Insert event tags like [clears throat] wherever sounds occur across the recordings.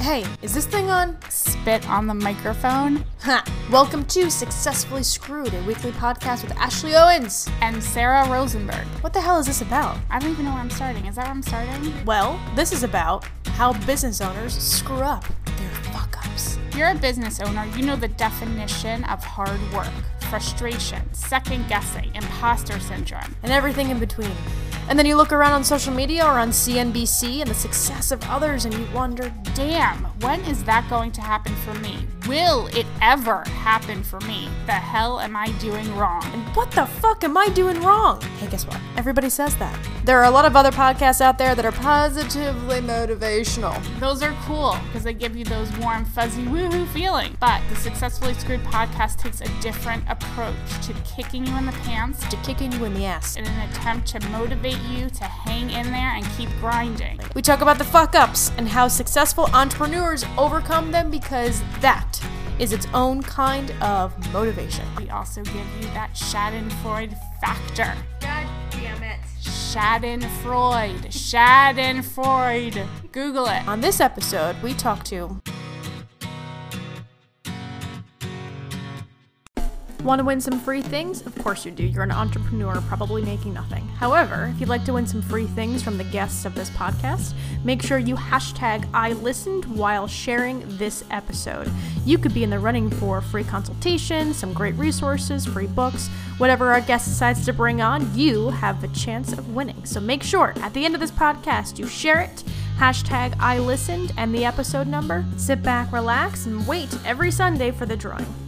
Hey, is this thing on? Spit on the microphone. Ha! Welcome to Successfully Screwed, a weekly podcast with Ashley Owens. And Sara Rosenberg. What the hell is this about? I don't even know where I'm starting. Is that where I'm starting? Well, this is about how business owners screw up their fuck ups. If you're a business owner, you know the definition of hard work, frustration, second guessing, imposter syndrome. And everything in between. And then you look around on social media or on CNBC and the success of others and you wonder, Damn, when is that going to happen for me? Will it ever happen for me? The hell am I doing wrong? and what the fuck am I doing wrong? Hey, guess what? Everybody says that. There are a lot of other podcasts out there that are positively motivational. Those are cool because they give you those warm, fuzzy woohoo feeling. But the Successfully Screwed podcast takes a different approach to kicking you in the pants To kicking you in the ass. in an attempt to motivate you to hang in there and keep grinding. We talk about the fuck ups and how successful entrepreneurs overcome them because that is its own kind of motivation. We also give you that Schadenfreude factor. God damn it. Schadenfreude. Schadenfreude. Google it. On this episode, we talk to. Want to win some free things? Of course you do. You're an entrepreneur, probably making nothing. However, if you'd like to win some free things from the guests of this podcast, make sure you hashtag I listened while sharing this episode. You could be in the running for free consultation, some great resources, free books, whatever our guest decides to bring on, you have the chance of winning. So make sure at the end of this podcast you share it hashtag I listened and the episode number. Sit back, relax, and wait every Sunday for the drawing.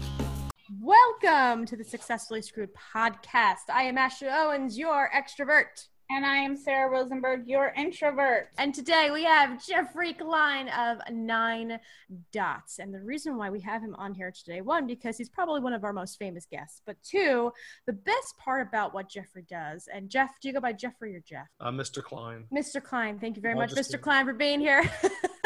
Welcome to the Successfully Screwed podcast. I am Ashley Owens, your extrovert. And I am Sara Rosenberg, your introvert. And today we have Geoffrey Klein of Nine Dots. And the reason why we have him on here today, one, because he's probably one of our most famous guests, but two, the best part about what Geoffrey does. And Jeff, do you go by Geoffrey or Jeff? Uh, Mr. Klein. Mr. Klein, thank you very I'll much, Mr. do- Klein, for being here. [laughs]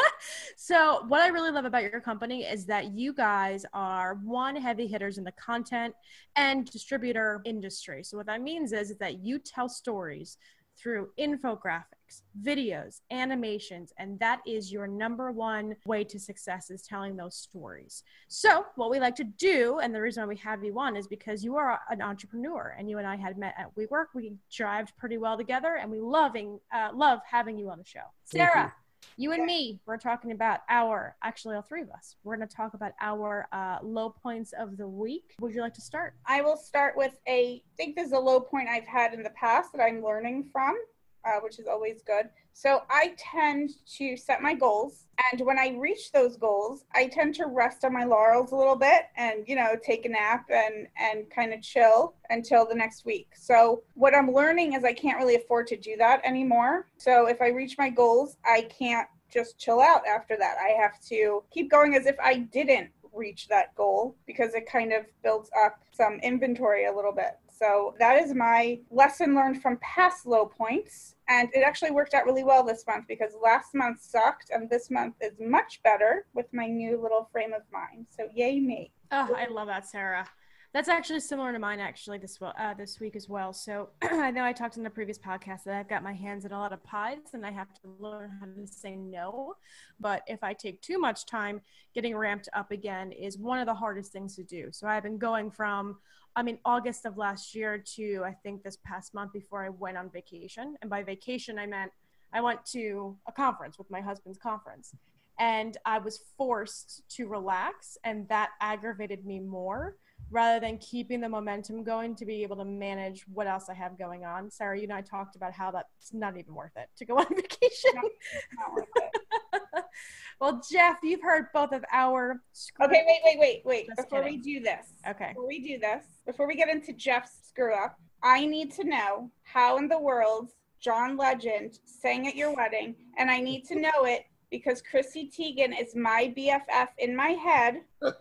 so, what I really love about your company is that you guys are one heavy hitters in the content and distributor industry. So, what that means is, is that you tell stories through infographics, videos, animations, and that is your number one way to success is telling those stories. So, what we like to do, and the reason why we have you on is because you are an entrepreneur, and you and I had met at WeWork. We jived pretty well together, and we loving uh, love having you on the show. Sara, you and me, we're talking about our actually all three of us. We're going to talk about our uh, low points of the week. Would you like to start? I will start with a, I think this is a low point I've had in the past that I'm learning from, uh, which is always good. So I tend to set my goals, and when I reach those goals, I tend to rest on my laurels a little bit and you know take a nap and and kind of chill until the next week. So what I'm learning is I can't really afford to do that anymore. So if I reach my goals, I can't just chill out after that. I have to keep going as if I didn't reach that goal because it kind of builds up some inventory a little bit. So that is my lesson learned from past low points. And it actually worked out really well this month because last month sucked and this month is much better with my new little frame of mind. So yay me. Oh, I love that, Sara. That's actually similar to mine actually this uh, this week as well. So [clears throat] I know I talked in the previous podcast that I've got my hands in a lot of pies and I have to learn how to say no. But if I take too much time, getting ramped up again is one of the hardest things to do. So I've been going from I mean August of last year to I think this past month before I went on vacation. And by vacation I meant I went to a conference with my husband's conference and I was forced to relax and that aggravated me more rather than keeping the momentum going to be able to manage what else I have going on. Sara, you and I talked about how that's not even worth it to go [laughs] on vacation. Not worth it. [laughs] well, Jeff, you've heard both of our Okay, wait, wait, wait, wait. Just Before kidding. we do this, Okay. before we do this, before we get into Jeff's screw up, I need to know how in the world John Legend sang at your wedding, and I need to know it because Chrissy Teigen is my BFF in my head, [laughs]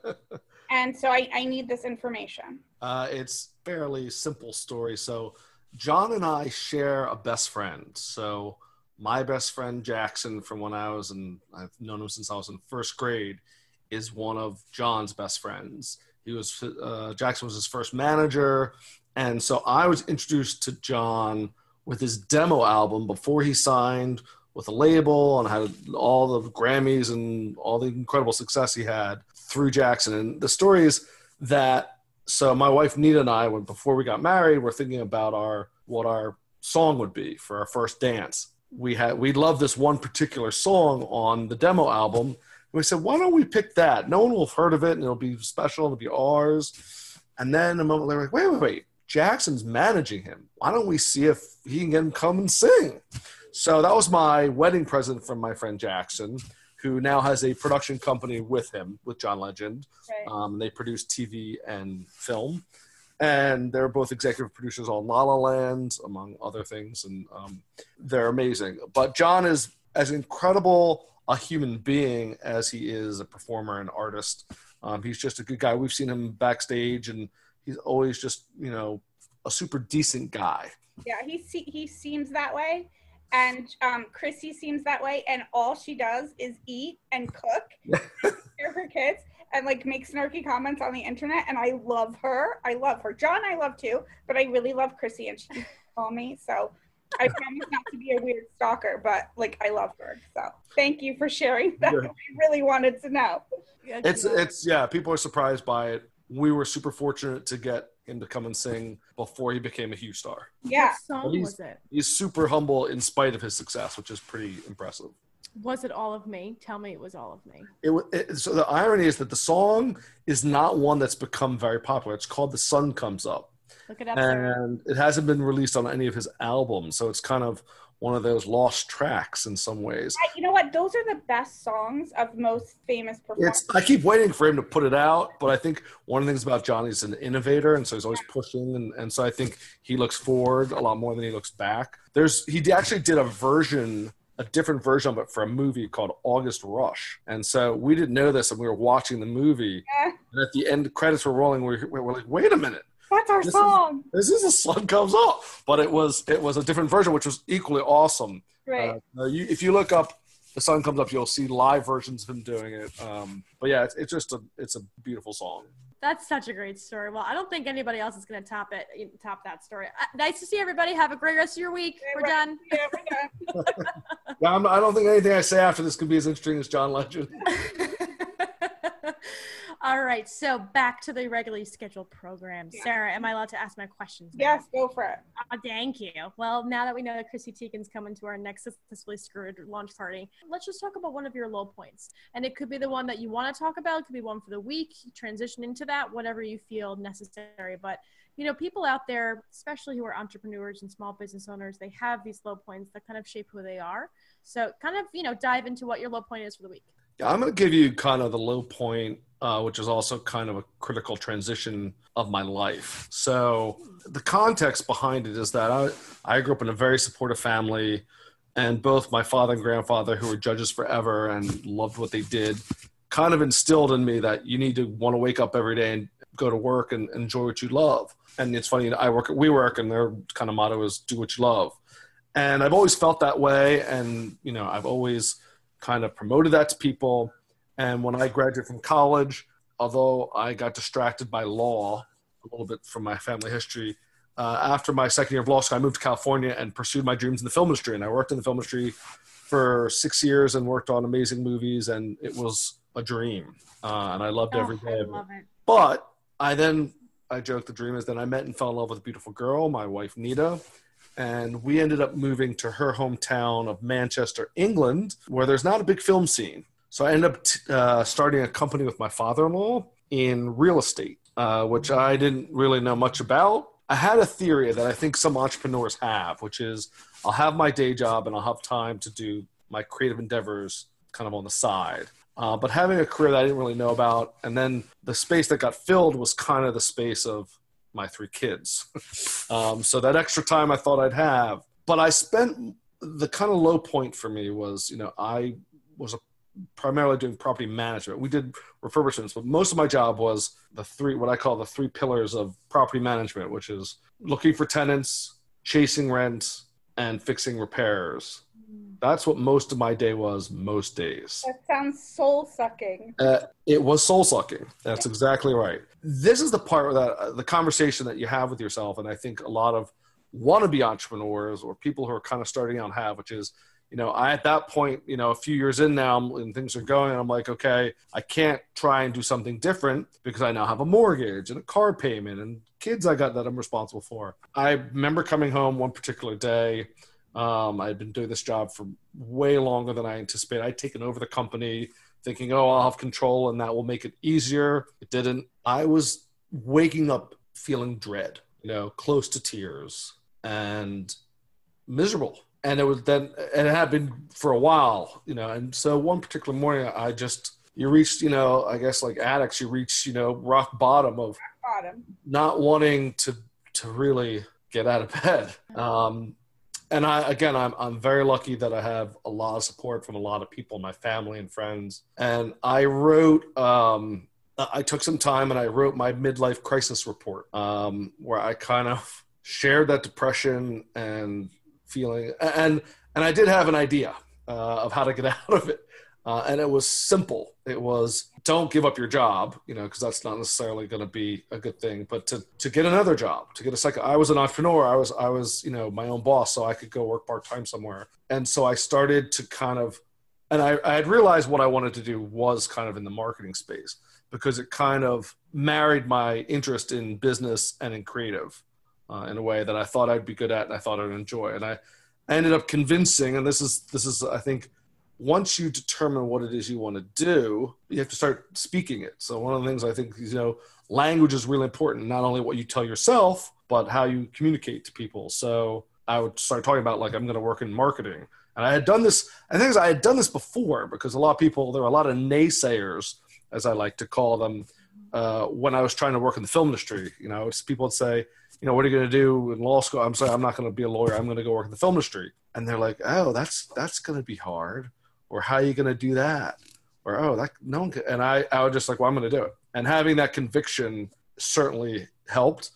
and so I, I need this information. Uh, it's fairly simple story. So John and I share a best friend. So my best friend Jackson from when I was in I've known him since I was in first grade is one of John's best friends. He was uh, Jackson was his first manager, and so I was introduced to John with his demo album before he signed with a label and had all the Grammys and all the incredible success he had through Jackson. And the story is that so my wife Nita and I, when before we got married, we were thinking about our what our song would be for our first dance. We had we loved this one particular song on the demo album. And We said, why don't we pick that? No one will have heard of it, and it'll be special. It'll be ours. And then a moment later, like, wait, wait, wait. Jackson's managing him. Why don't we see if he can get him come and sing? So that was my wedding present from my friend Jackson, who now has a production company with him, with John Legend. Right. Um, they produce TV and film. And they're both executive producers on La La Land, among other things. And um, they're amazing. But John is as incredible a human being as he is a performer and artist. Um, he's just a good guy. We've seen him backstage, and he's always just, you know, a super decent guy. Yeah, he se- he seems that way, and um, Chrissy seems that way, and all she does is eat and cook, [laughs] for her kids, and like make snarky comments on the internet. And I love her. I love her. John, I love too, but I really love Chrissy, and she call me. So I promise not to be a weird stalker, but like I love her. So thank you for sharing that. Yeah. I really wanted to know. It's it's yeah. People are surprised by it. We were super fortunate to get him to come and sing before he became a huge star. Yeah. What song He's- was it? He's super humble in spite of his success, which is pretty impressive. Was it all of me? Tell me it was all of me. It, wa- it, so the irony is that the song is not one that's become very popular. It's called "The Sun Comes Up," Look it up, Sara. and it hasn't been released on any of his albums. So it's kind of one of those lost tracks in some ways. You know what? Those are the best songs of most famous performers. I keep waiting for him to put it out, but I think one of the things about Johnny is an innovator, and so he's always pushing, and, and so I think he looks forward a lot more than he looks back. There's he actually did a version, a different version, but for a movie called August Rush, and so we didn't know this, and we were watching the movie, Yeah. and at the end, credits were rolling. We we were like, wait a minute, That's our This is- song. this is the sun comes up, but it was it was a different version, which was equally awesome. right. Uh, you, if you look up "The Sun Comes Up," you'll see live versions of him doing it. Um, but yeah, it's, it's just a it's a beautiful song. That's such a great story. Well, I don't think anybody else is going to top it, top that story. Uh, nice to see everybody. Have a great rest of your week. Yeah, We're right. done. yeah, we're done. [laughs] Yeah, I'm, I don't think anything I say after this can be as interesting as John Legend. [laughs] All right, so back to the regularly scheduled program. Yeah. Sara, am I allowed to ask my questions? now? Yes, go for it. Oh, thank you. Well, now that we know that Chrissy Teigen's coming to our next Successfully Screwed launch party, let's just talk about one of your low points. And it could be the one that you want to talk about, it could be one for the week, transition into that, whatever you feel necessary. But, you know, people out there, especially who are entrepreneurs and small business owners, they have these low points that kind of shape who they are. So, kind of, you know, dive into what your low point is for the week. Yeah, I'm going to give you kind of the low point, uh, which is also kind of a critical transition of my life. So the context behind it is that I, I grew up in a very supportive family, and both my father and grandfather, who were judges forever and loved what they did, kind of instilled in me that you need to want to wake up every day and go to work and enjoy what you love. And it's funny, I work at WeWork, and their kind of motto is "Do what you love." And I've always felt that way, and you know, I've always kind of promoted that to people. And when I graduated from college, although I got distracted by law a little bit from my family history, uh, after my second year of law school, I moved to California and pursued my dreams in the film industry. And I worked in the film industry for six years and worked on amazing movies, and it was a dream. Uh, and I loved every Oh, day I of it. love it. But I then, I joke the dream is then I met and fell in love with a beautiful girl, my wife Nita. And we ended up moving to her hometown of Manchester, England, where there's not a big film scene. So I ended up t- uh, starting a company with my father in law in real estate, uh, which I didn't really know much about. I had a theory that I think some entrepreneurs have, which is I'll have my day job and I'll have time to do my creative endeavors kind of on the side. Uh, but having a career that I didn't really know about, and then the space that got filled was kind of the space of my three kids. um, so that extra time I thought I'd have, but I spent the kind of low point for me was, you know, I was a, primarily doing property management. We did refurbishments, but most of my job was the three, what I call the three pillars of property management, which is looking for tenants, chasing rent, and fixing repairs. That's what most of my day was most days. That sounds soul sucking. Uh, it was soul sucking. That's exactly right. This is the part that uh, the conversation that you have with yourself, and I think a lot of wannabe entrepreneurs or people who are kind of starting out have, which is, you know, I at that point, you know, a few years in now, and things are going, and I'm like, okay, I can't try and do something different because I now have a mortgage and a car payment and kids I got that I'm responsible for. I remember coming home one particular day. Um, I've been doing this job for way longer than I anticipated. I'd taken over the company thinking, oh, I'll have control and that will make it easier. It didn't. I was waking up feeling dread, you know, close to tears and miserable and it was then and it had been for a while you know and so one particular morning i just you reached you know i guess like addicts you reach you know rock bottom of Bottom. not wanting to to really get out of bed um and i again i'm i'm very lucky that i have a lot of support from a lot of people my family and friends. And i wrote um i took some time and i wrote my midlife crisis report um where i kind of [laughs] shared that depression and feeling and and i did have an idea uh, of how to get [laughs] out of it uh, and it was simple. It was don't give up your job you know because that's not necessarily going to be a good thing but to, to get another job to get a second i was an entrepreneur. I was i was you know my own boss so i could go work part-time somewhere. And so i started to kind of and I, I had realized what i wanted to do was kind of in the marketing space because it kind of married my interest in business and in creative uh, in a way that I thought I'd be good at and I thought I'd enjoy. And I, I ended up convincing, and this is this is I think once you determine what it is you want to do, you have to start speaking it. So one of the things I think you know, language is really important. Not only what you tell yourself, but how you communicate to people. So I would start talking about like I'm going to work in marketing, and I had done this. I think I had done this before because a lot of people there were a lot of naysayers, as I like to call them, uh, when I was trying to work in the film industry. You know, people would say, you know, what are you going to do in law school? I'm sorry, I'm not going to be a lawyer. I'm going to go work in the film industry. And they're like, oh, that's that's going to be hard. Or how are you going to do that? Or oh, that no one. Can. And I I was just like, well, I'm going to do it. And having that conviction certainly helped.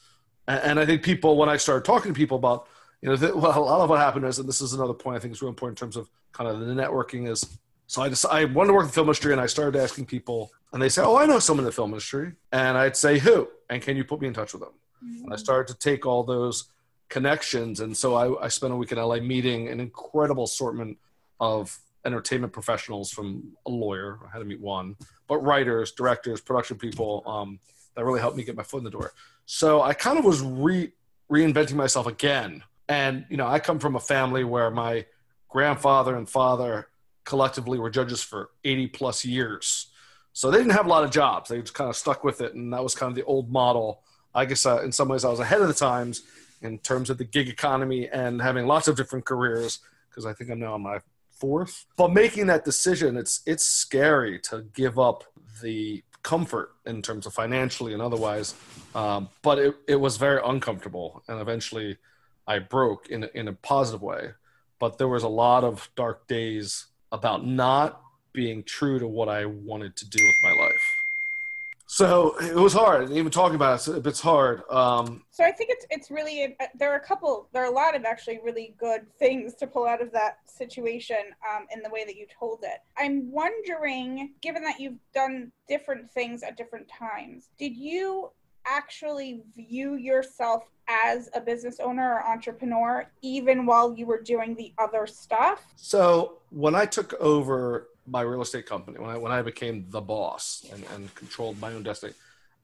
And, and I think people when I started talking to people about you know, [laughs] well, a lot of what happened is, and this is another point I think is real important in terms of kind of the networking is. So I just I wanted to work in the film industry, and I started asking people, and they say, "Oh, I know someone in the film industry," and I'd say, "Who?" And can you put me in touch with them? Mm-hmm. And I started to take all those connections. And so I, I spent a week in LA meeting an incredible assortment of entertainment professionals from a lawyer. I had to meet one, but writers, directors, production people um, that really helped me get my foot in the door. So I kind of was re- reinventing myself again. And, you know, I come from a family where my grandfather and father collectively were judges for 80 plus years. So they didn't have a lot of jobs. They just kind of stuck with it. And that was kind of the old model I guess uh, in some ways I was ahead of the times in terms of the gig economy and having lots of different careers because I think I'm now on my fourth. But making that decision, it's it's scary to give up the comfort in terms of financially and otherwise. Um, but it, it was very uncomfortable, and eventually I broke in in a positive way. But there was a lot of dark days about not being true to what I wanted to do with my life. So it was hard. Even talking about it, it's hard. Um, so I think it's it's really there are a couple there are a lot of actually really good things to pull out of that situation um, in the way that you told it. I'm wondering, given that you've done different things at different times, did you actually view yourself as a business owner or entrepreneur even while you were doing the other stuff? So when I took over my real estate company, when I when I became the boss and, and controlled my own destiny,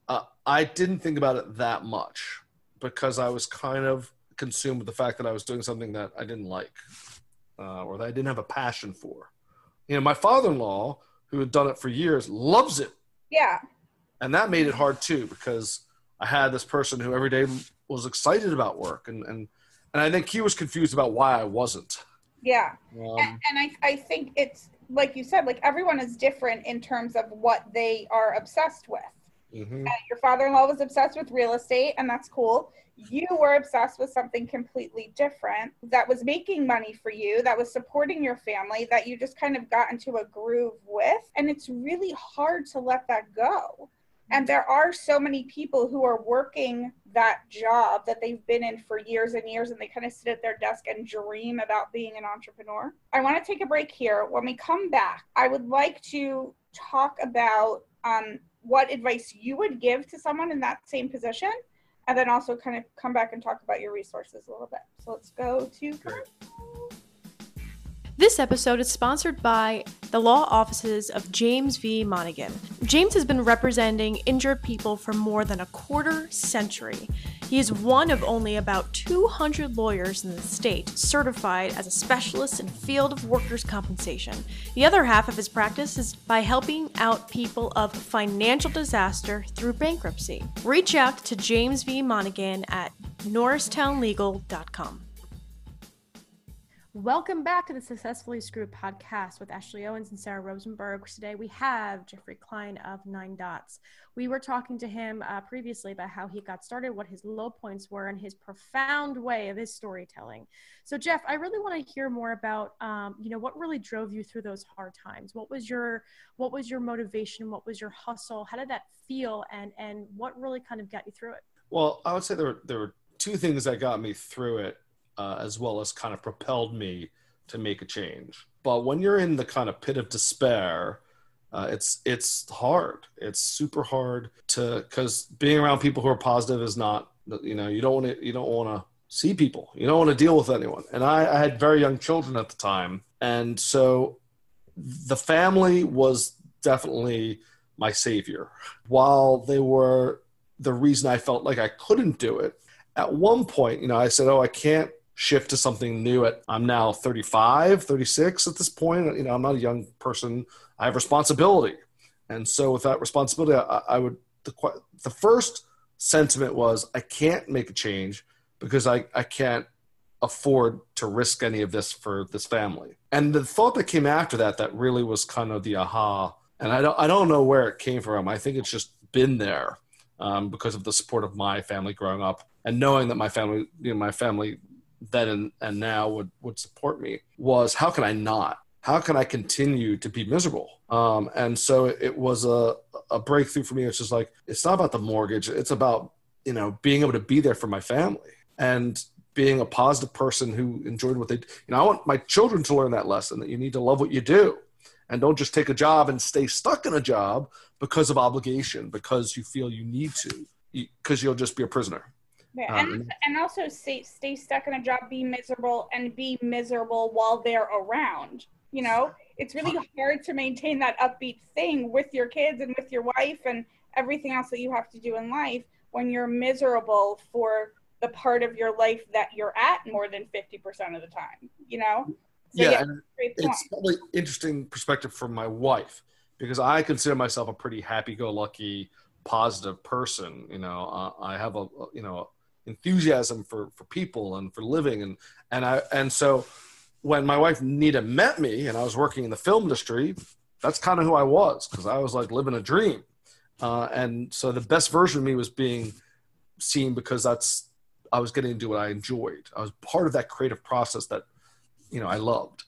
uh, I didn't think about it that much because I was kind of consumed with the fact that I was doing something that I didn't like uh, or that I didn't have a passion for. You know, my father-in-law, who had done it for years, loves it. Yeah. And that made it hard too because I had this person who every day was excited about work and and and I think he was confused about why I wasn't. Yeah. Um, and, and I, I think it's like you said, like everyone is different in terms of what they are obsessed with. Mm-hmm. your father-in-law was obsessed with real estate, and that's cool. You were obsessed with something completely different that was making money for you, that was supporting your family, that you just kind of got into a groove with, and it's really hard to let that go. And there are so many people who are working that job that they've been in for years and years and they kind of sit at their desk and dream about being an entrepreneur. I want to take a break here. When we come back, I would like to talk about um, what advice you would give to someone in that same position and then also kind of come back and talk about your resources a little bit. So let's go to. This episode is sponsored by the law offices of James V. Monaghan. James has been representing injured people for more than a quarter century. He is one of only about 200 lawyers in the state certified as a specialist in field of workers' compensation. The other half of his practice is by helping out people of financial disaster through bankruptcy. Reach out to James V. Monaghan at norristownlegal.com. Welcome back to the Successfully Screwed podcast with Ashley Owens and Sara Rosenberg. Today we have Geoffrey Klein of Nine Dots. We were talking to him uh, previously about how he got started, what his low points were, and his profound way of his storytelling. So, Jeff, I really want to hear more about, um, you know, what really drove you through those hard times. What was your, what was your motivation? What was your hustle? How did that feel? And and what really kind of got you through it? Well, I would say there were there were two things that got me through it uh, as well as kind of propelled me to make a change. But when you're in the kind of pit of despair, uh, it's it's hard. It's super hard to because being around people who are positive is not you know you don't want to you don't want to see people you don't want to deal with anyone. And I, I had very young children at the time, and so the family was definitely my savior. While they were the reason I felt like I couldn't do it, at one point, you know, I said, "Oh, I can't shift to something new at i'm now 35 36 at this point. You know i'm not a young person. I have responsibility. And so with that responsibility i, I would the, the first sentiment was i can't make a change because i, I can't afford to risk any of this for this family. And the thought that came after that that really was kind of the aha. And i don't, I don't know where it came from. I think it's just been there um, because of the support of my family growing up and knowing that my family you know my family then and, and now would, would support me was how can I not? How can I continue to be miserable? Um, and so it, was a, a breakthrough for me. It's just like, it's not about the mortgage. It's about, you know, being able to be there for my family and being a positive person who enjoyed what they, you know, I want my children to learn that lesson that you need to love what you do and don't just take a job and stay stuck in a job because of obligation, because you feel you need to, because you'll just be a prisoner. Yeah, and, um, and also stay, stay stuck in a job, be miserable, and be miserable while they're around. You know, it's really hard to maintain that upbeat thing with your kids and with your wife and everything else that you have to do in life when you're miserable for the part of your life that you're at more than 50% of the time, you know? So, yeah, yeah it's probably interesting perspective from my wife because I consider myself a pretty happy-go-lucky, positive person. You know, uh, I have a, you know, enthusiasm for for people and for living and and I and so when my wife Nita met me and I was working in the film industry, that's kind of who I was because I was like living a dream. Uh, and so the best version of me was being seen because that's I was getting to do what I enjoyed. I was part of that creative process that you know I loved.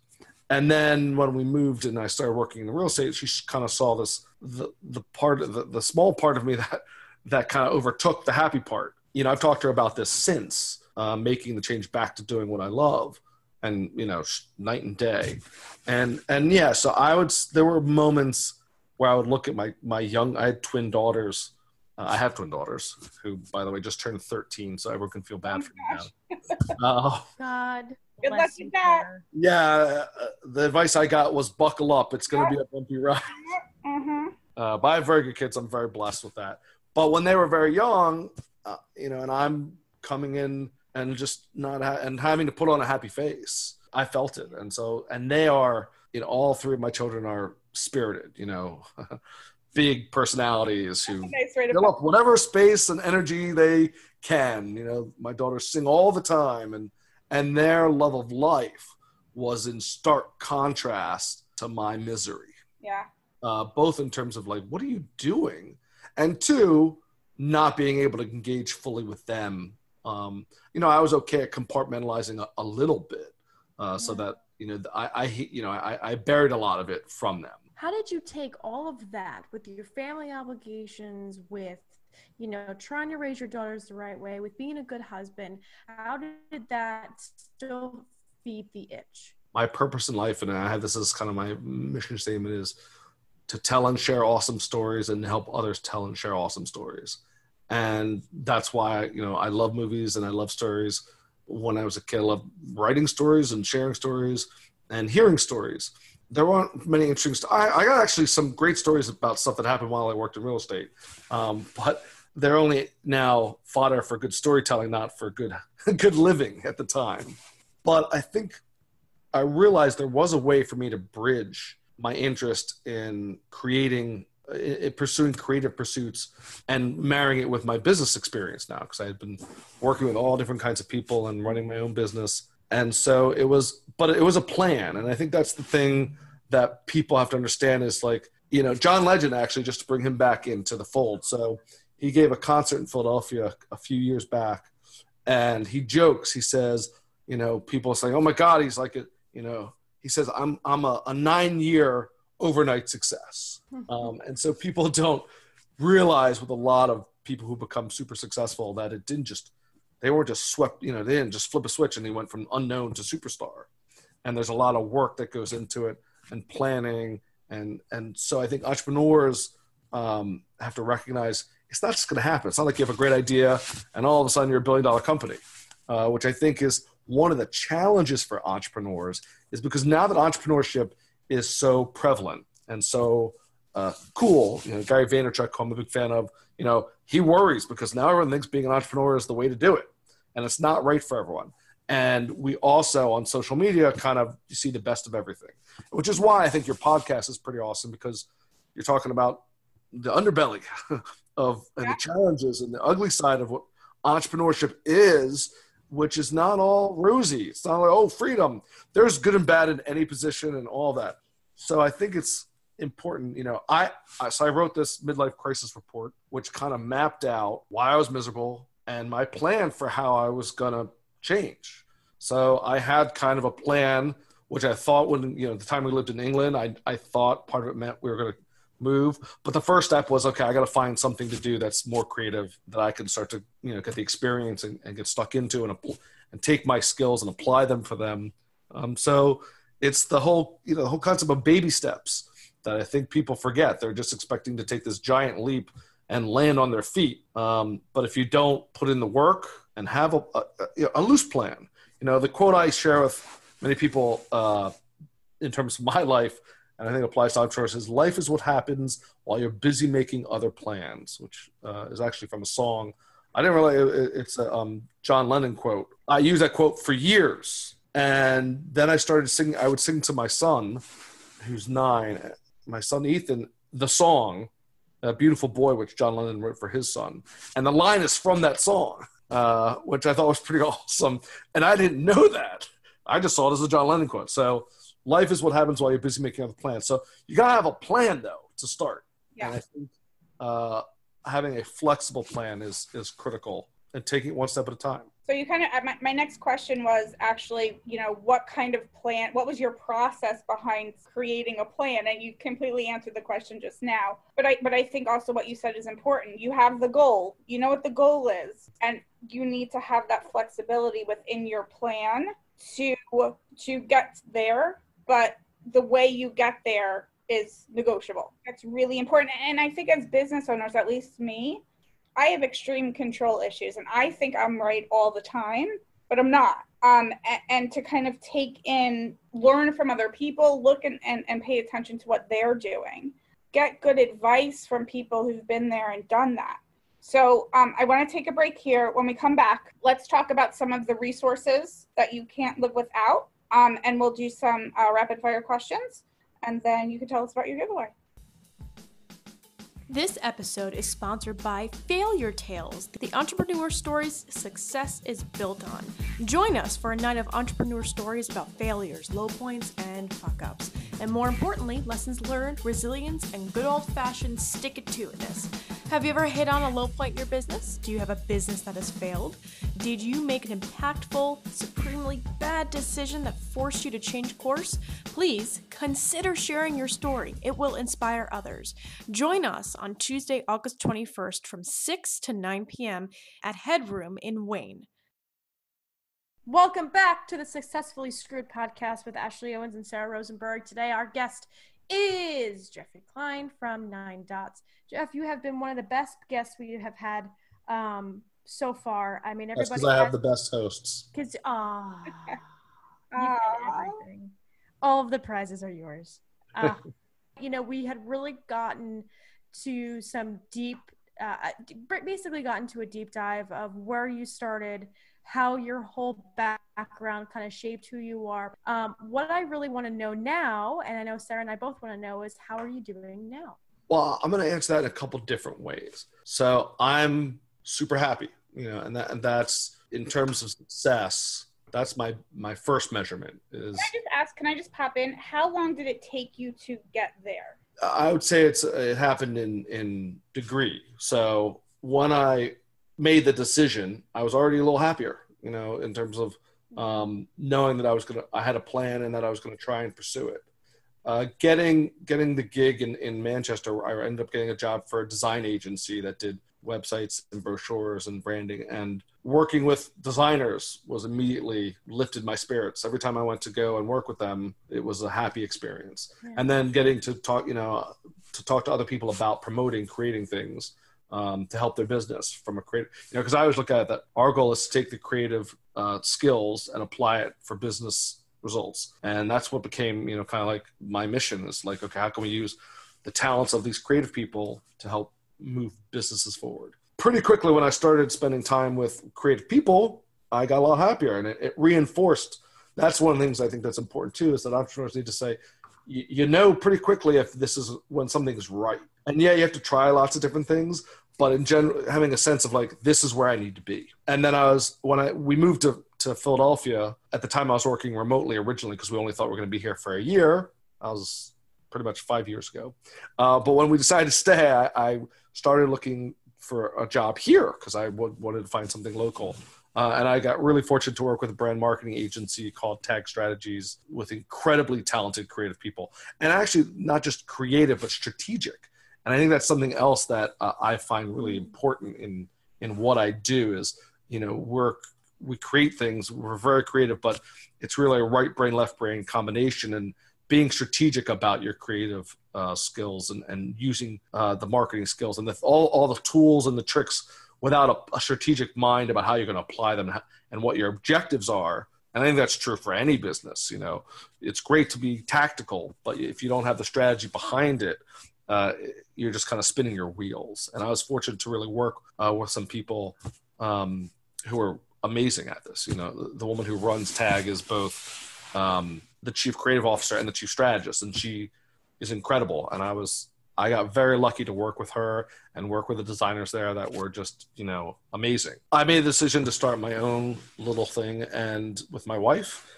And then when we moved and I started working in real estate, she kind of saw this the the part of the, the small part of me [laughs] that that kind of overtook the happy part you know, I've talked to her about this since uh, making the change back to doing what I love, and you know, night and day, and and yeah, so I would. There were moments where I would look at my my young. I had twin daughters. Uh, I have twin daughters who, by the way, just turned 13, so everyone can feel bad for me now. [laughs] Uh, God. Good luck with that. Yeah, uh, the advice I got was buckle up. It's going to be a bumpy ride. Mm-hmm. Uh, but I have very good kids. I'm very blessed with that. But when they were very young, uh, you know, and I'm coming in and just not ha- and having to put on a happy face. I felt it, and so and they are, you know, all three of my children are spirited, you know, [laughs] big personalities who nice fill up whatever space and energy they can. You know, my daughters sing all the time, and and their love of life was in stark contrast to my misery. Yeah. Uh, both in terms of like, what are you doing? And two, not being able to engage fully with them. Um, you know, I was okay at compartmentalizing a, a little bit, uh, so that you know, I, I you know, I, I buried a lot of it from them. How did you take all of that with your family obligations, with you know, trying to raise your daughters the right way, with being a good husband? How did that still feed the itch? My purpose in life, and I have this as kind of my mission statement, is to tell and share awesome stories and help others tell and share awesome stories. And that's why, you know, I love movies and I love stories. When I was a kid, I loved writing stories and sharing stories. and hearing stories. There weren't many interesting. St- I, I got actually some great stories about stuff that happened while I worked in real estate, um, but they're only now fodder for good storytelling, not for good [laughs] good living at the time. But I think I realized there was a way for me to bridge my interest in creating, in pursuing creative pursuits, and marrying it with my business experience now because I had been working with all different kinds of people and running my own business, and so it was. But it was a plan, and I think that's the thing that people have to understand is like you know John Legend actually just to bring him back into the fold. So he gave a concert in Philadelphia a few years back, and he jokes. He says, you know, people saying, "Oh my God, he's like a," you know, he says, "I'm I'm a, a nine year overnight success," [laughs] um, and so people don't realize with a lot of people who become super successful that it didn't just they weren't just swept, you know, they didn't just flip a switch and they went from unknown to superstar. And there's a lot of work that goes into it and planning and and so I think entrepreneurs um, have to recognize it's not just going to happen. It's not like you have a great idea and all of a sudden you're a billion dollar company, uh, which I think is one of the challenges for entrepreneurs is because now that entrepreneurship is so prevalent and so uh, cool, you know, Gary Vaynerchuk, who I'm a big fan of, you know, he worries because now everyone thinks being an entrepreneur is the way to do it. And it's not right for everyone. And we also on social media kind of you see the best of everything, which is why I think your podcast is pretty awesome because you're talking about the underbelly [laughs] of and the challenges and the ugly side of what entrepreneurship is, which is not all rosy. It's not like oh freedom. There's good and bad in any position and all that. So I think it's important. You know, I, I so I wrote this midlife crisis report, which kind of mapped out why I was miserable and my plan for how I was gonna change. So I had kind of a plan, which I thought when you know the time we lived in England, I I thought part of it meant we were gonna move. But the first step was okay, I got to find something to do that's more creative that I can start to you know get the experience and, and get stuck into and and take my skills and apply them for them. Um, so it's the whole you know the whole concept of baby steps that I think people forget. They're just expecting to take this giant leap and land on their feet. Um, but if you don't put in the work and have a, a, a, loose plan, you know the quote I share with many people uh, in terms of my life and I think applies to entrepreneurs life is what happens while you're busy making other plans, which uh, is actually from a song. I didn't really, it's a um, John Lennon quote. I used that quote for years. And then I started singing, I would sing to my son, who's nine, my son Ethan, the song, A Beautiful Boy, which John Lennon wrote for his son. And the line is from that song, uh, which I thought was pretty [laughs] awesome. And I didn't know that. I just saw it as a John Lennon quote. So life is what happens while you're busy making other plans. So you got to have a plan though to start. Yeah. And I think uh, having a flexible plan is is critical and taking it one step at a time. So you kind of my, my next question was actually, you know, what kind of plan? What was your process behind creating a plan? And you completely answered the question just now. But I but I think also what you said is important. You have the goal. You know what the goal is, and you need to have that flexibility within your plan to to get there but the way you get there is negotiable. That's really important. And I think as business owners, at least me, I have extreme control issues and I think I'm right all the time, but I'm not. Um, and, to kind of take in, learn from other people, look and, and, and pay attention to what they're doing, get good advice from people who've been there and done that. So um, I want to take a break here. When we come back, let's talk about some of the resources that you can't live without um, and we'll do some uh, rapid fire questions, and then you can tell us about your giveaway. This episode is sponsored by Failure Tales, the entrepreneur stories success is built on. Join us for a night of entrepreneur stories about failures, low points, and fuck ups. And more importantly, lessons learned, resilience, and good old fashioned stick it to itness. Have you ever hit on a low point in your business? Do you have a business that has failed? Did you make an impactful, supremely bad decision that forced you to change course? Please consider sharing your story. It will inspire others. Join us on Tuesday, August 21st from 6 to 9 p.m. at Headroom in Wayne. Welcome back to the Successfully Screwed podcast with Ashley Owens and Sara Rosenberg. Today, our guest is Geoffrey Klein from Nine Dots. Jeff, you have been one of the best guests we have had um, so far. I mean, everybody. because I have the best hosts. Because ah, [laughs] everything. All of the prizes are yours. Uh, [laughs] you know, we had really gotten to some deep, uh, basically got into a deep dive of where you started, how your whole background kind of shaped who you are. Um, what I really want to know now, and I know Sarah and I both want to know, is how are you doing now? Well, I'm going to answer that in a couple different ways. So I'm super happy, you know, and that and that's in terms of success. That's my my first measurement. Is Can I just ask? Can I just pop in? How long did it take you to get there? I would say it's it happened in in degree. So when I made the decision, I was already a little happier, you know, in terms of um, knowing that I was gonna, I had a plan and that I was gonna try and pursue it. Uh, getting getting the gig in, in Manchester, I ended up getting a job for a design agency that did websites and brochures and branding. And working with designers was immediately lifted my spirits. Every time I went to go and work with them, it was a happy experience. Yeah. And then getting to talk, you know, to talk to other people about promoting, creating things um, to help their business from a creative, you know, because I always look at it that our goal is to take the creative uh, skills and apply it for business results. And that's what became, you know, kind of like my mission is like, okay, how can we use the talents of these creative people to help move businesses forward? Pretty quickly, when I started spending time with creative people, I got a lot happier and it, it reinforced. That's one of the things I think that's important too is that entrepreneurs need to say, you, you know, pretty quickly if this is when something's right. And yeah, you have to try lots of different things, but in general, having a sense of like, this is where I need to be. And then I was, when I, we moved to to Philadelphia. At the time, I was working remotely originally because we only thought we were going to be here for a year. I was pretty much five years ago. Uh, but when we decided to stay, I, I started looking for a job here because I w- wanted to find something local. Uh, and I got really fortunate to work with a brand marketing agency called Tag Strategies with incredibly talented creative people. And actually, not just creative, but strategic. And I think that's something else that uh, I find really important in in what I do is, you know, work we create things. We're very creative, but it's really a right brain, left brain combination and being strategic about your creative uh, skills and, and using uh, the marketing skills and the, all, all the tools and the tricks without a, a strategic mind about how you're going to apply them and what your objectives are. And I think that's true for any business. You know, it's great to be tactical, but if you don't have the strategy behind it, uh, you're just kind of spinning your wheels. And I was fortunate to really work uh, with some people um, who are amazing at this. You know, the, the woman who runs Tag is both um, the chief creative officer and the chief strategist, and she is incredible. And I was I got very lucky to work with her and work with the designers there that were just, you know, amazing. I made a decision to start my own little thing and with my wife,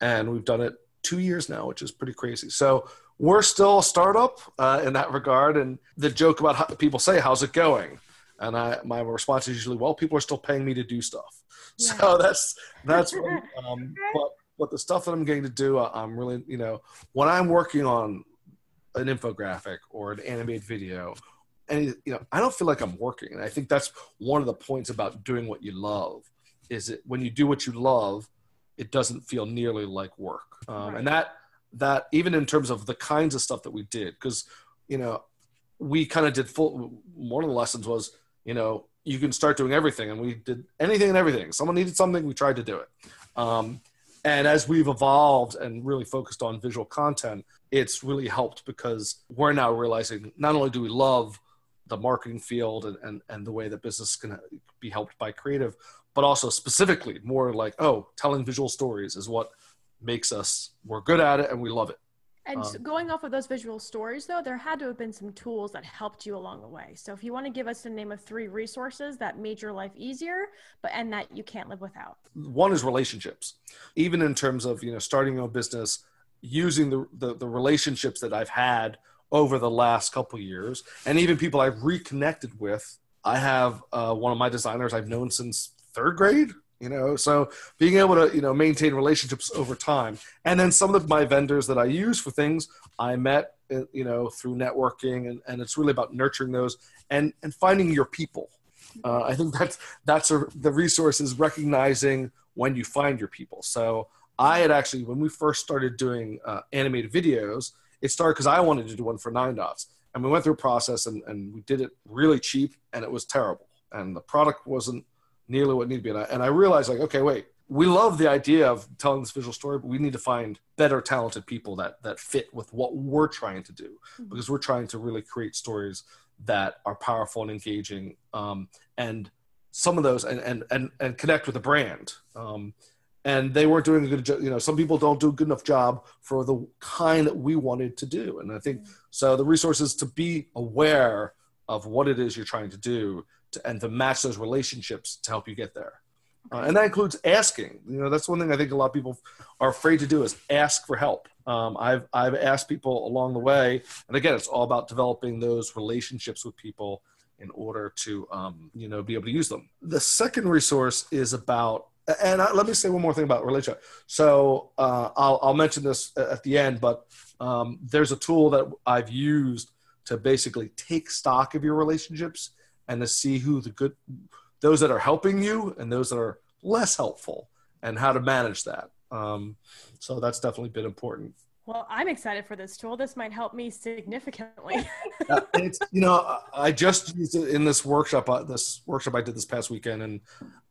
and we've done it two years now, which is pretty crazy. So we're still a startup uh, in that regard. And the joke about how people say, "How's it going?" and I my response is usually, "Well, people are still paying me to do stuff." [laughs] Yeah. So that's that's um, but but the stuff that I'm getting to do, I'm really you know when I'm working on an infographic or an animated video, and you know I don't feel like I'm working, and I think that's one of the points about doing what you love is that when you do what you love, it doesn't feel nearly like work, um, right. and that that even in terms of the kinds of stuff that we did, because you know we kind of did full. One of the lessons was you know you can start doing everything. And we did anything and everything. Someone needed something, we tried to do it. Um, and as we've evolved and really focused on visual content, it's really helped because we're now realizing not only do we love the marketing field and, and, and the way that business can be helped by creative, but also specifically more like, oh, telling visual stories is what makes us, we're good at it and we love it. And um, going off of those visual stories, though, there had to have been some tools that helped you along the way. So, if you want to give us a name of three resources that made your life easier, but and that you can't live without. One is relationships. Even in terms of you know starting your own business, using the, the, the relationships that I've had over the last couple years, and even people I've reconnected with. I have uh, one of my designers I've known since third grade you know? So being able to you know maintain relationships over time. And then some of my vendors that i use for things i met uh, you know through networking and, and it's really about nurturing those and and finding your people. Uh, i think that's that's a, the resource is recognizing when you find your people. So i had actually when we first started doing uh, animated videos it started because i wanted to do one for nine dots. And we went through a process and, and we did it really cheap and it was terrible. And the product wasn't nearly what need to be. And I, and I realized like, okay, wait, we love the idea of telling this visual story, but we need to find better talented people that that fit with what we're trying to do Mhm. because we're trying to really create stories that are powerful and engaging um, and some of those and and and, and connect with the brand um, and they weren't doing a good job you know some people don't do a good enough job for the kind that we wanted to do and i think so the resources to be aware of what it is you're trying to do to, and to match those relationships to help you get there. Uh, and that includes asking. You know that's one thing i think a lot of people are afraid to do is ask for help. Um, I've, I've asked people along the way and again it's all about developing those relationships with people in order to um, you know be able to use them. The second resource is about and I, let me say one more thing about relationship. So uh, I'll, I'll mention this at the end but um, there's a tool that i've used to basically take stock of your relationships and to see who the good those that are helping you and those that are less helpful and how to manage that um, so that's definitely been important Well, I'm excited for this tool. This might help me significantly. [laughs] Uh, it's you know I just used it in this workshop. Uh, this workshop I did this past weekend, and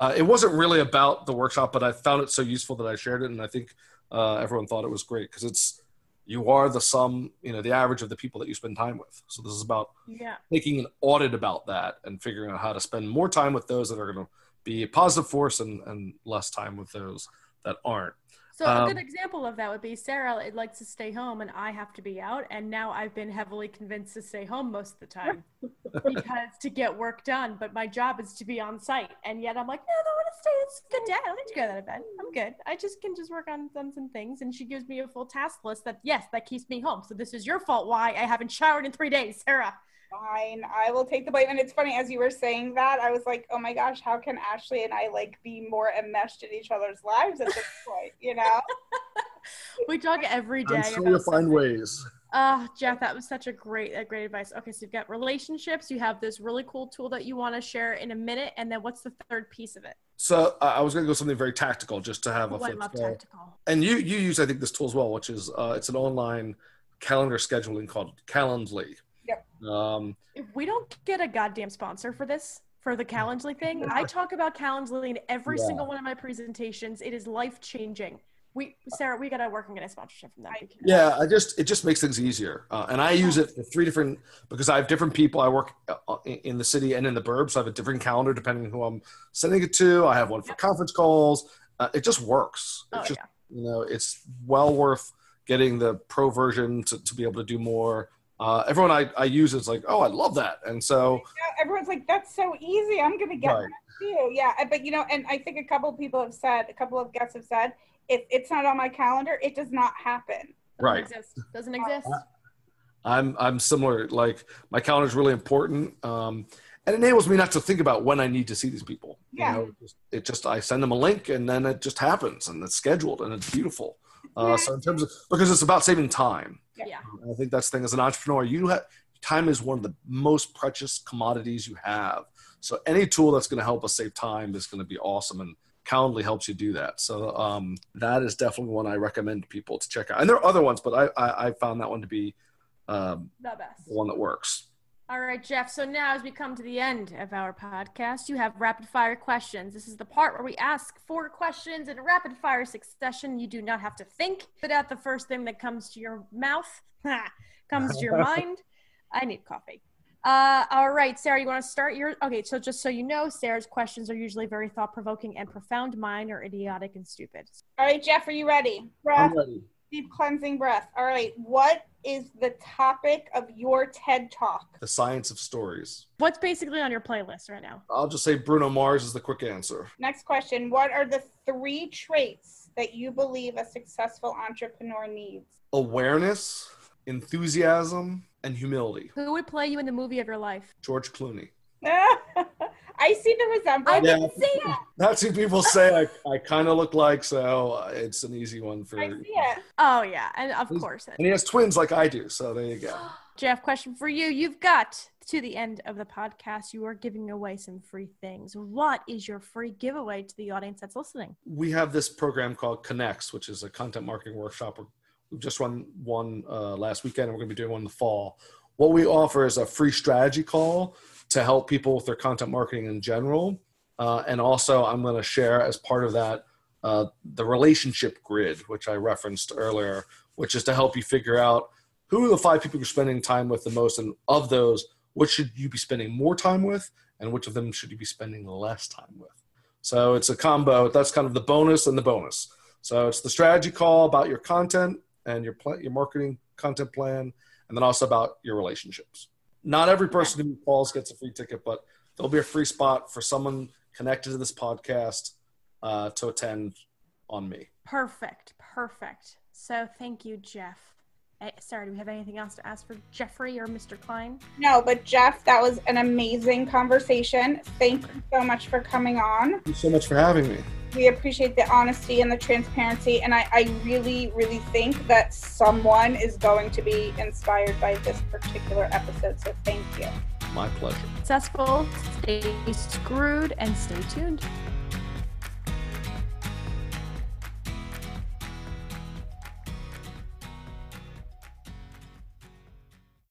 uh, it wasn't really about the workshop, but I found it so useful that I shared it, and I think uh, everyone thought it was great because it's you are the sum, you know, the average of the people that you spend time with. So this is about yeah. making an audit about that and figuring out how to spend more time with those that are going to be a positive force and, and less time with those that aren't. So a Um, good example of that would be Sara it likes to stay home and I have to be out and now I've been heavily convinced to stay home most of the time [laughs] because to get work done but my job is to be on site and yet I'm like no I want to stay it's a good day I don't need to go to bed I'm good I just can just work on some some things and she gives me a full task list that yes that keeps me home so this is your fault why I haven't showered in 3 days Sara Fine, I will take the blame. And it's funny as you were saying that, I was like, oh my gosh, how can Ashley and I like be more enmeshed in each other's lives at this point? You know? [laughs] we talk every day I'm sure about you'll find something. ways. Uh, Jeff, that was such a great, a great advice. Okay, so you've got relationships. You have this really cool tool that you want to share in a minute, and then what's the third piece of it? So uh, I was going to go something very tactical, just to have a Oh, I love scale. tactical. and you you use I think this tool as well, which is uh, it's an online calendar scheduling called Calendly. Yep. Um, If we don't get a goddamn sponsor for this, for the Calendly thing, I [laughs] talk about Calendly in every Yeah. single one of my presentations. It is life changing. We, Sara, we gotta work and get a sponsorship from them. Yeah, I just it just makes things easier, uh, and I use it for three different because I have different people. I work uh, in in the city and in the burbs. So I have a different calendar depending on who I'm sending it to. I have one for Yep. conference calls. Uh, it just works. It Oh just yeah. you know it's well worth getting the pro version to, to be able to do more. Uh, everyone I, I use is like, oh, I love that, and so Yeah, everyone's like, that's so easy. I'm going to get Right. that too. Yeah. But, you know, and I think a couple of people have said, a couple of guests have said, if it's not on my calendar, it does not happen. Doesn't right. Exist. Doesn't exist. I'm I'm similar. Like my calendar is really important, um, and enables me not to think about when I need to see these people. Yeah. You know, it just, it just I send them a link, and then it just happens, and it's scheduled, and it's beautiful. Uh, so in terms of because it's about saving time, Yeah. I think that's the thing as an entrepreneur. You have time is one of the most precious commodities you have. So any tool that's going to help us save time is going to be awesome, and Calendly helps you do that. So um, that is definitely one I recommend people to check out. And there are other ones, but I I, I found that one to be um, The best. the one that works. All right, Jeff. So now, as we come to the end of our podcast, you have rapid fire questions. This is the part where we ask four questions in a rapid fire succession. You do not have to think, but out the first thing that comes to your mouth, [laughs] comes to your [laughs] mind. I need coffee. Uh, all right, Sara, you want to start your? Okay, so just so you know, Sara's questions are usually very thought provoking and profound. Mine are idiotic and stupid. All right, Jeff, are you ready? Breath, I'm ready. deep cleansing breath. All right. What is the topic of your TED Talk? The science of stories. What's basically on your playlist right now? I'll just say Bruno Mars is the quick answer. Next question. What are the three traits that you believe a successful entrepreneur needs? Awareness, enthusiasm, and humility. Who would play you in the movie of your life? George Clooney. [laughs] I see the resemblance. Yeah. didn't see it. [laughs] That's who people say I, I kind of look like, so uh, it's an easy one for. I see it. Oh yeah, and of He's- course. And he has twins like I do, so there you go. [gasps] Jeff, question for you. You've got to the end of the podcast. You are giving away some free things. What is your free giveaway to the audience that's listening? We have this program called Connects, which is a content marketing workshop. Just run one uh, last weekend, and we're going to be doing one in the fall. What we offer is a free strategy call to help people with their content marketing in general. Uh, and also, I'm going to share as part of that uh, the relationship grid, which I referenced earlier, which is to help you figure out who are the five people you're spending time with the most, and of those, which should you be spending more time with, and which of them should you be spending less time with. So it's a combo. That's kind of the bonus and the bonus. So it's the strategy call about your content and your pl- your marketing content plan, and then also about your relationships. Not every person who calls gets a free ticket, but there'll be a free spot for someone connected to this podcast uh, to attend on me. Perfect. Perfect. So thank you, Jeff. Eh, Sara, do we have anything else to ask for Geoffrey or Mr. Klein? No, but Jeff, that was an amazing conversation. Thank you so much for coming on. Thank you so much for having me. We appreciate the honesty and the transparency, and I, I really, really think that someone is going to be inspired by this particular episode. So thank you. My pleasure. Successful, stay screwed, and stay tuned.